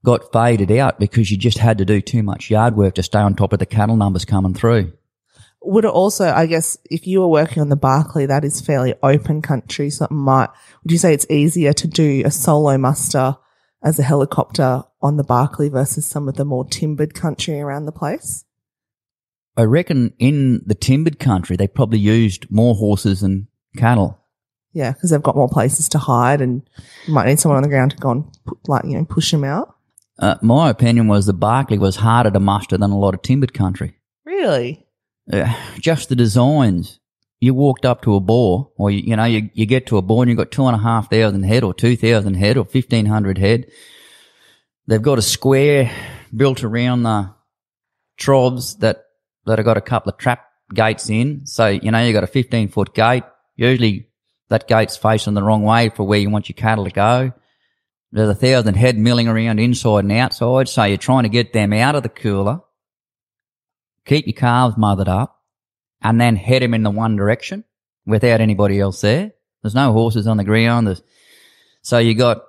got faded out because you just had to do too much yard work to stay on top of the cattle numbers coming through. Would it also, I guess, if you were working on the Barkly, that is fairly open country, so it might, would you say it's easier to do a solo muster as a helicopter on the Barkly versus some of the more timbered country around the place? I reckon in the timbered country, they probably used more horses than cattle. Yeah, because they've got more places to hide and you might need someone on the ground to go and put, like, you know, push them out. Uh, my opinion was the Barkly was harder to muster than a lot of timbered country. Really? Uh, just the designs. You walked up to a bore, or you, you know, you, you get to a bore and you've got two and a half thousand head, or two thousand head, or fifteen hundred head. They've got a square built around the trobs that that have got a couple of trap gates in. So you know, you've got a fifteen foot gate. Usually, that gate's facing the wrong way for where you want your cattle to go. There's a thousand head milling around inside and outside, so you're trying to get them out of the cooler keep your calves mothered up, and then head them in the one direction without anybody else there. There's no horses on the ground. There's, so you got,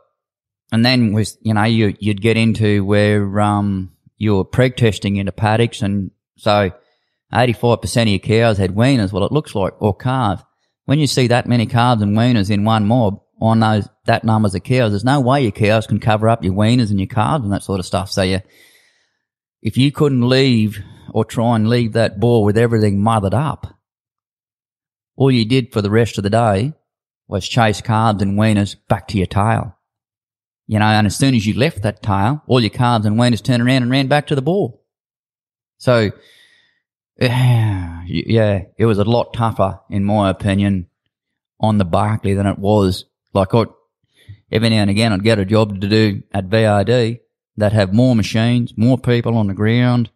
and then with, you know, you, you'd get into where, um, you were preg testing into paddocks. And so 85% of your cows had weaners. Well, it looks like, or calves. When you see that many calves and weaners in one mob on those, that numbers of cows, there's no way your cows can cover up your weaners and your calves and that sort of stuff. So you, if you couldn't leave or try and leave that bore with everything mothered up. All you did for the rest of the day was chase calves and weaners back to your tail. You know, and as soon as you left that tail, all your calves and weaners turned around and ran back to the bore. So, yeah, it was a lot tougher, in my opinion, on the Barkly than it was. Like, I, every now and again, I'd get a job to do at VRD that have more machines, more people on the ground,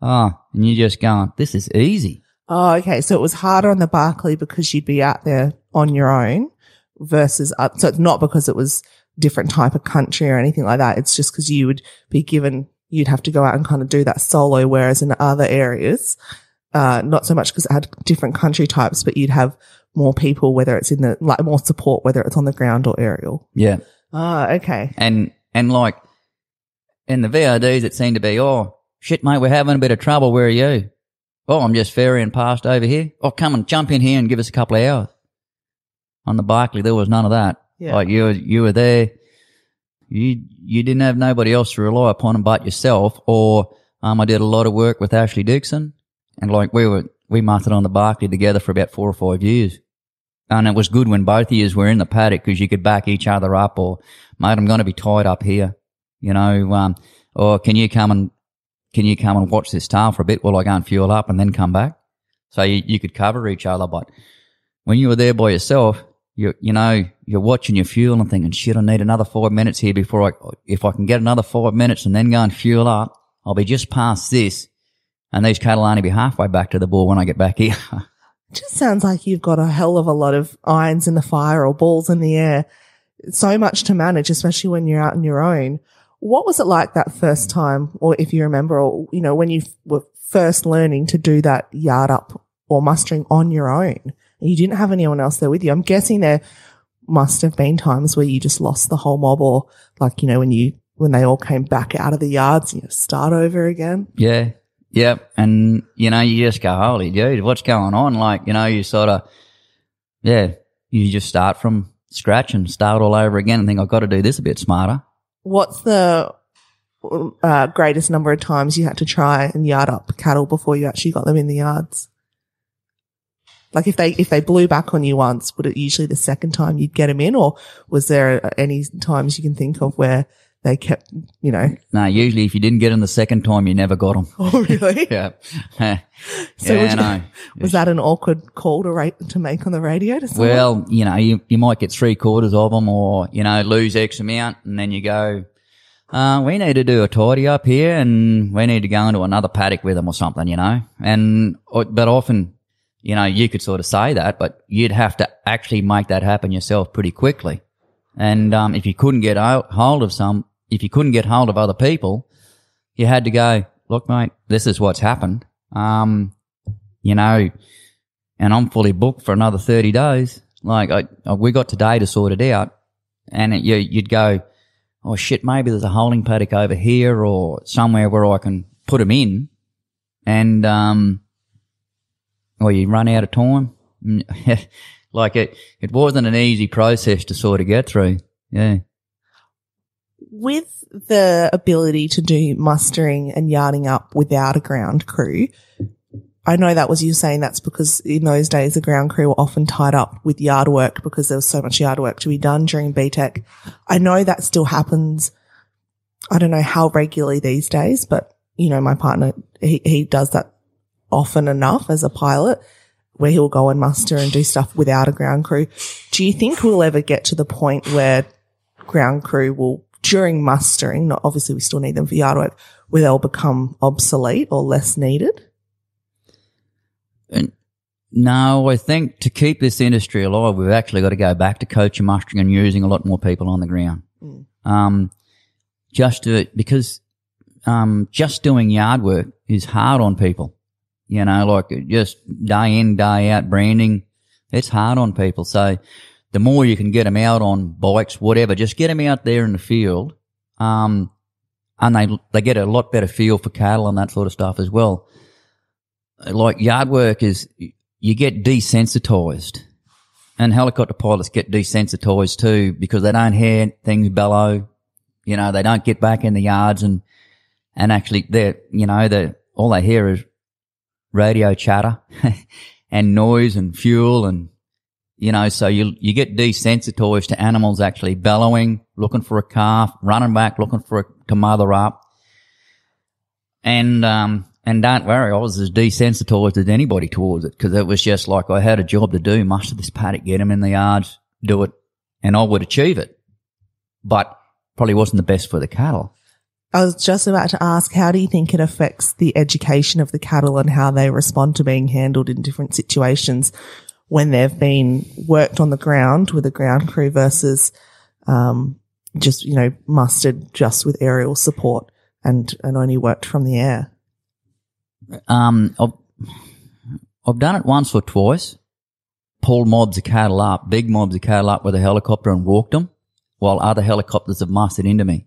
Oh, and you're just going, this is easy. Oh, okay. So it was harder on the Barkly because you'd be out there on your own versus, up. so it's not because it was different type of country or anything like that. It's just because you would be given, you'd have to go out and kind of do that solo. Whereas in other areas, uh, not so much because it had different country types, but you'd have more people, whether it's in the, like more support, whether it's on the ground or aerial. Yeah. Ah, okay. And, and like in the VRDs, it seemed to be, oh, Shit, mate, we're having a bit of trouble. Where are you? Oh, I'm just ferrying past over here. Oh, come and jump in here and give us a couple of hours. On the Barkly, there was none of that. Yeah. Like you, you were there. You, you didn't have nobody else to rely upon but yourself. Or, um, I did a lot of work with Ashley Dixon and like we were, we mustered on the Barkly together for about four or five years. And it was good when both of you were in the paddock because you could back each other up or, mate, I'm going to be tied up here, you know, um, or can you come and can you come and watch this tail for a bit while I go and fuel up and then come back? So you, you could cover each other. But when you were there by yourself, you, you know, you're watching your fuel and thinking, shit, I need another five minutes here before I, if I can get another five minutes and then go and fuel up, I'll be just past this. And these cattle only be halfway back to the ball when I get back here. Just sounds like you've got a hell of a lot of irons in the fire or balls in the air. So much to manage, especially when you're out on your own. What was it like that first time, or if you remember, or, you know, when you were first learning to do that yard up or mustering on your own and you didn't have anyone else there with you? I'm guessing there must have been times where you just lost the whole mob or like, you know, when you, when they all came back out of the yards you start over again. Yeah. Yep. And, you know, you just go, holy dude, what's going on? Like, you know, you sort of, yeah, you just start from scratch and start all over again and think, I've got to do this a bit smarter what's the uh, greatest number of times you had to try and yard up cattle before you actually got them in the yards? Like if they if they blew back on you once, would it usually the second time you'd get them in, or was there any times you can think of where they kept, you know? No, usually if you didn't get them the second time, you never got them. Oh, really? yeah. so yeah, you, no. was that an awkward call to rate to make on the radio to? Well, you know, you, you might get three quarters of them or, you know, lose X amount and then you go, uh, we need to do a tidy up here and we need to go into another paddock with them or something, you know? And, but often, you know, you could sort of say that, but you'd have to actually make that happen yourself pretty quickly. And um, if you couldn't get hold of some, if you couldn't get hold of other people, you had to go, look, mate, this is what's happened. Um, you know, and I'm fully booked for another 30 days. Like, I, I- we got today to sort it out. And it, you, you'd go, oh shit, maybe there's a holding paddock over here or somewhere where I can put them in. And, um, or you run out of time. like it, it wasn't an easy process to sort of get through. Yeah. With the ability to do mustering and yarding up without a ground crew, I know that was you saying that's because in those days the ground crew were often tied up with yard work because there was so much yard work to be done during BTEC. I know that still happens. I don't know how regularly these days, but you know, my partner, he, he does that often enough as a pilot where he'll go and muster and do stuff without a ground crew. Do you think we'll ever get to the point where ground crew will, during mustering, not obviously we still need them for yard work, where they'll become obsolete or less needed? And no, I think to keep this industry alive, we've actually got to go back to coaching, mustering, and using a lot more people on the ground. Mm. Um, just to, because um, just doing yard work is hard on people. You know, like just day in, day out branding, it's hard on people. So the more you can get them out on bikes, whatever, just get them out there in the field. Um, and they, they get a lot better feel for cattle and that sort of stuff as well. Like yard work is, you get desensitized and helicopter pilots get desensitized too because they don't hear things bellow. You know, they don't get back in the yards and, and actually they're, you know, they all they hear is radio chatter and noise and fuel and, you know, so you, you get desensitized to animals actually bellowing, looking for a calf, running back, looking for a, to mother up. And, um, and don't worry, I was as desensitized as anybody towards it because it was just like I had a job to do, muster this paddock, get him in the yards, do it, and I would achieve it. But probably wasn't the best for the cattle. I was just about to ask, how do you think it affects the education of the cattle and how they respond to being handled in different situations when they've been worked on the ground with a ground crew versus um, just, you know, mustered just with aerial support and, and only worked from the air? Um, I've, I've done it once or twice. Pulled mobs of cattle up, big mobs of cattle up with a helicopter and walked them, while other helicopters have mustered into me.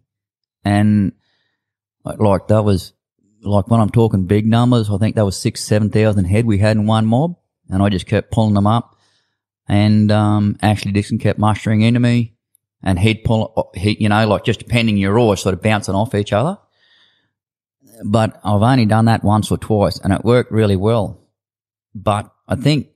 And like- like that was like when I'm talking big numbers, I think that was six, seven thousand head we had in one mob, and I just kept pulling them up. And um, Ashley Dixon kept mustering into me, and he'd pull, he, you know, like just depending your oars, sort of bouncing off each other but I've only done that once or twice and it worked really well. But I think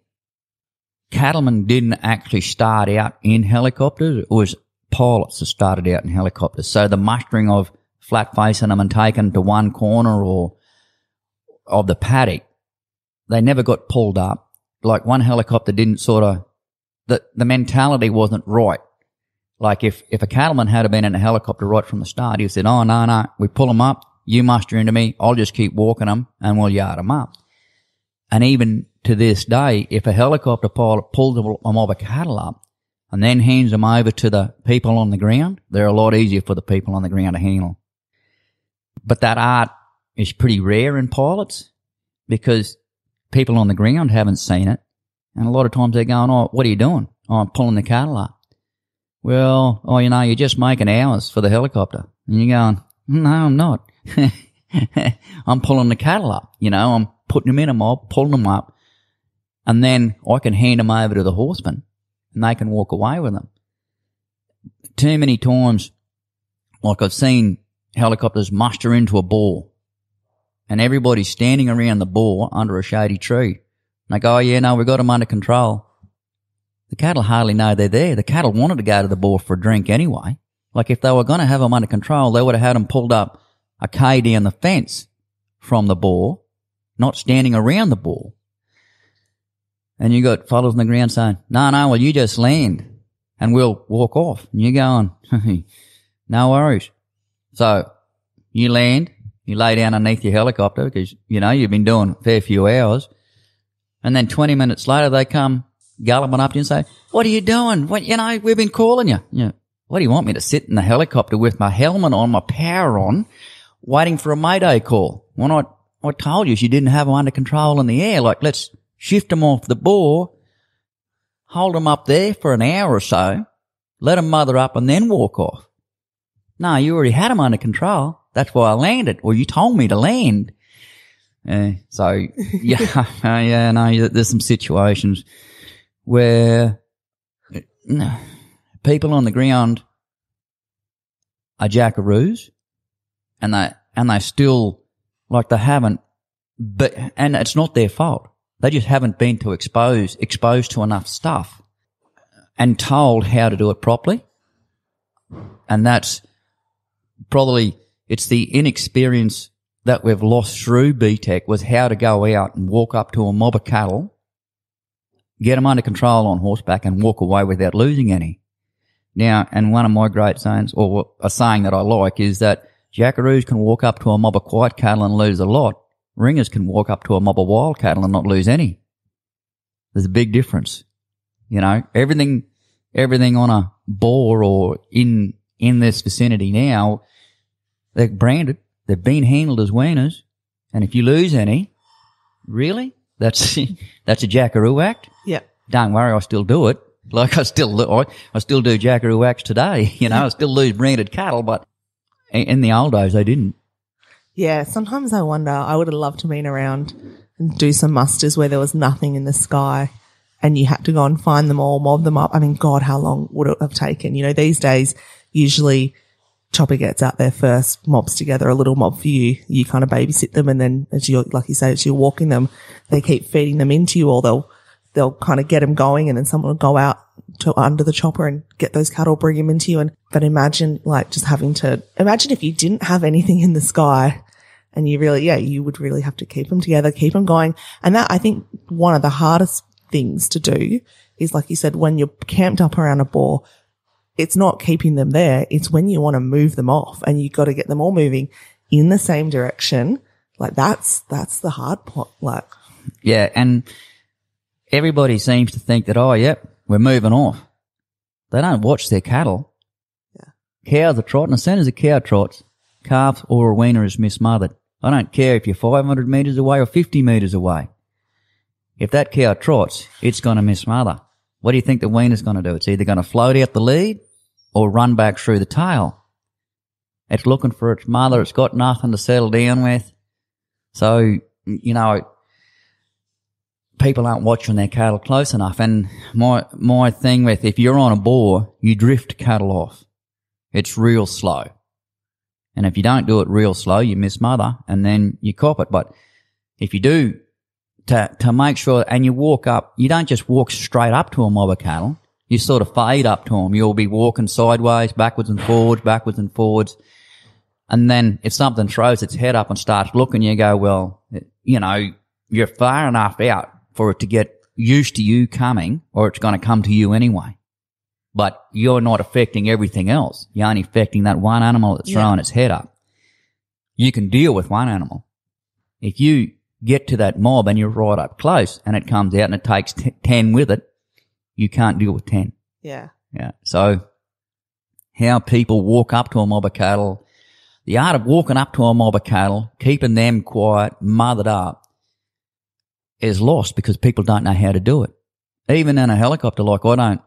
cattlemen didn't actually start out in helicopters. It was pilots that started out in helicopters. So the mustering of flat facing them and taking to one corner or of the paddock, they never got pulled up. Like one helicopter didn't sort of, the, the mentality wasn't right. Like if, if a cattleman had been in a helicopter right from the start, he said, Oh, no, no, we pull them up. You muster into me. I'll just keep walking them and we'll yard them up. And even to this day, if a helicopter pilot pulls them mob of cattle up and then hands them over to the people on the ground, they're a lot easier for the people on the ground to handle. But that art is pretty rare in pilots because people on the ground haven't seen it. And a lot of times they're going, Oh, what are you doing? Oh, I'm pulling the cattle up. Well, oh, you know, you're just making hours for the helicopter. And you're going, no, I'm not. I'm pulling the cattle up. You know, I'm putting them in a mob, pulling them up, and then I can hand them over to the horsemen and they can walk away with them. Too many times, like I've seen helicopters muster into a bore and everybody's standing around the bore under a shady tree. And they go, oh yeah, no, we got them under control. The cattle hardly know they're there. The cattle wanted to go to the bore for a drink anyway. Like if they were going to have them under control, they would have had them pulled up a K down the fence from the bore, not standing around the bore. And you got fellows on the ground saying, no, no, well, you just land and we'll walk off. And you're going, no worries. So you land, you lay down underneath your helicopter because, you know, you've been doing a fair few hours. And then 20 minutes later, they come galloping up to you and say, what are you doing? What, you know, we've been calling you. Yeah. What do you want me to sit in the helicopter with my helmet on, my power on, waiting for a mayday call? When I, I told you she didn't have them under control in the air. Like, let's shift them off the bore, hold them up there for an hour or so, let them mother up and then walk off. No, you already had them under control. That's why I landed. Or you told me to land. Uh, so yeah, uh, yeah, no, there's some situations where uh, people on the ground are jackaroos and they, and they still, like they haven't, but, and it's not their fault. They just haven't been to expose, exposed to enough stuff and told how to do it properly. And that's probably, it's the inexperience that we've lost through BTEC was how to go out and walk up to a mob of cattle, get them under control on horseback and walk away without losing any. Now, and one of my great sayings, or a saying that I like is that jackaroos can walk up to a mob of quiet cattle and lose a lot. Ringers can walk up to a mob of wild cattle and not lose any. There's a big difference. You know, everything, everything on a bore or in, in this vicinity now, they're branded. They've been handled as weaners. And if you lose any, really? That's, that's a jackaroo act? Yeah. Don't worry, I still do it. Like I still, I, I still do jackaroo acts today. You know, I still lose branded cattle, but in the old days, they didn't. Yeah, sometimes I wonder, I would have loved to been around and do some musters where there was nothing in the sky and you had to go and find them all, mob them up. I mean, God, how long would it have taken? You know, these days, usually Chopper gets out there first, mobs together a little mob for you. You kind of babysit them. And then as you, like you say, as you're walking them, they keep feeding them into you or they'll, they'll kind of get them going and then someone will go out to under the chopper and get those cattle, bring them into you. And, but imagine like just having to, imagine if you didn't have anything in the sky and you really, yeah, you would really have to keep them together, keep them going. And that I think one of the hardest things to do is like you said, when you're camped up around a bore, it's not keeping them there. It's when you want to move them off and you got to get them all moving in the same direction. Like that's, that's the hard part. Like, Yeah, and everybody seems to think that, oh, yep, we're moving off. They don't watch their cattle. Yeah. Cows are trotting. As soon as a cow trots, calf or a weaner is mismothered. I don't care if you're 500 metres away or 50 metres away. If that cow trots, it's going to mismother. What do you think the weaner's going to do? It's either going to float out the lead or run back through the tail. It's looking for its mother. It's got nothing to settle down with. So, you know, people aren't watching their cattle close enough. And my, my thing with if you're on a bore, you drift cattle off. It's real slow. And if you don't do it real slow, you miss mother and then you cop it. But if you do to, to make sure and you walk up, you don't just walk straight up to a mob of cattle. You sort of fade up to them. You'll be walking sideways, backwards and forwards, backwards and forwards. And then if something throws its head up and starts looking, you go, well, you know, you're far enough out for it to get used to you coming or it's going to come to you anyway. But you're not affecting everything else. You're only affecting that one animal that's Yeah. throwing its head up. You can deal with one animal. If you get to that mob and you're right up close and it comes out and it takes t- 10 with it, you can't deal with 10. yeah. Yeah. So how people walk up to a mob of cattle, the art of walking up to a mob of cattle, keeping them quiet, mothered up, is lost because people don't know how to do it. Even in a helicopter, like I don't,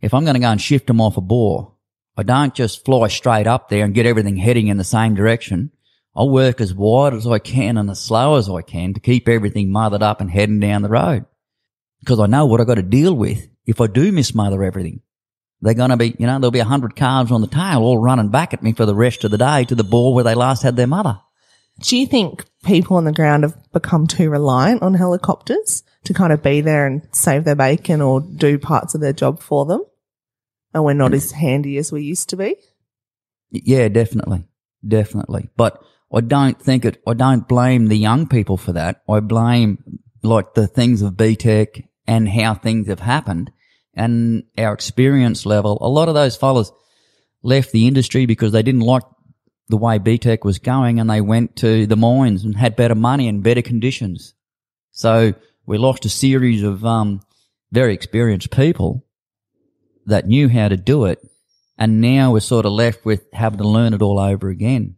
if I'm going to go and shift them off a bore, I don't just fly straight up there and get everything heading in the same direction. I'll work as wide as I can and as slow as I can to keep everything mothered up and heading down the road. Because I know what I've got to deal with if I do mismother everything. They're going to be, you know, there'll be a hundred calves on the tail all running back at me for the rest of the day to the bore where they last had their mother. Do you think people on the ground have become too reliant on helicopters to kind of be there and save their bacon or do parts of their job for them? And we're not mm. as handy as we used to be? Yeah, definitely. Definitely. But I don't think it, I don't blame the young people for that. I blame like the things of BTEC and how things have happened and our experience level. A lot of those fellas left the industry because they didn't like the way BTEC was going and they went to the mines and had better money and better conditions. So we lost a series of, um, very experienced people that knew how to do it And now we're sort of left with having to learn it all over again.